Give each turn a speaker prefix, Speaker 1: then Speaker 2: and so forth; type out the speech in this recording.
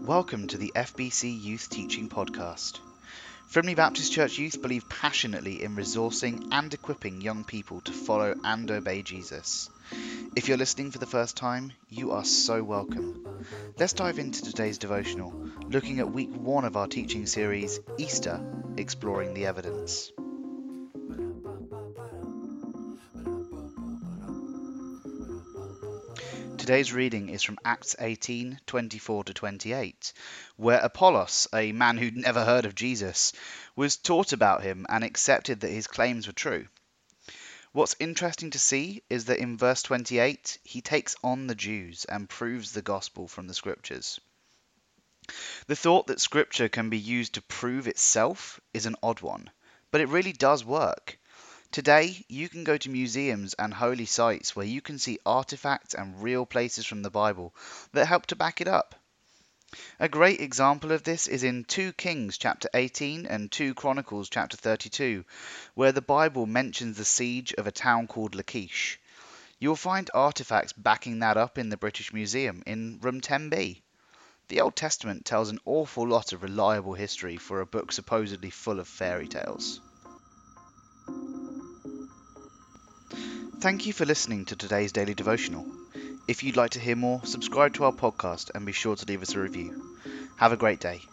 Speaker 1: Welcome to the FBC Youth Teaching Podcast. Frimley Baptist Church Youth believe passionately in resourcing and equipping young people to follow and obey Jesus. If you're listening for the first time, you are so welcome. Let's dive into today's devotional, looking at week one of our teaching series, Easter Exploring the Evidence. Today's reading is from Acts 18 24 to 28, where Apollos, a man who'd never heard of Jesus, was taught about him and accepted that his claims were true. What's interesting to see is that in verse 28, he takes on the Jews and proves the gospel from the scriptures. The thought that scripture can be used to prove itself is an odd one, but it really does work. Today, you can go to museums and holy sites where you can see artifacts and real places from the Bible that help to back it up. A great example of this is in 2 Kings chapter 18 and 2 Chronicles chapter 32, where the Bible mentions the siege of a town called Lachish. You'll find artifacts backing that up in the British Museum in room 10B. The Old Testament tells an awful lot of reliable history for a book supposedly full of fairy tales. Thank you for listening to today's daily devotional. If you'd like to hear more, subscribe to our podcast and be sure to leave us a review. Have a great day.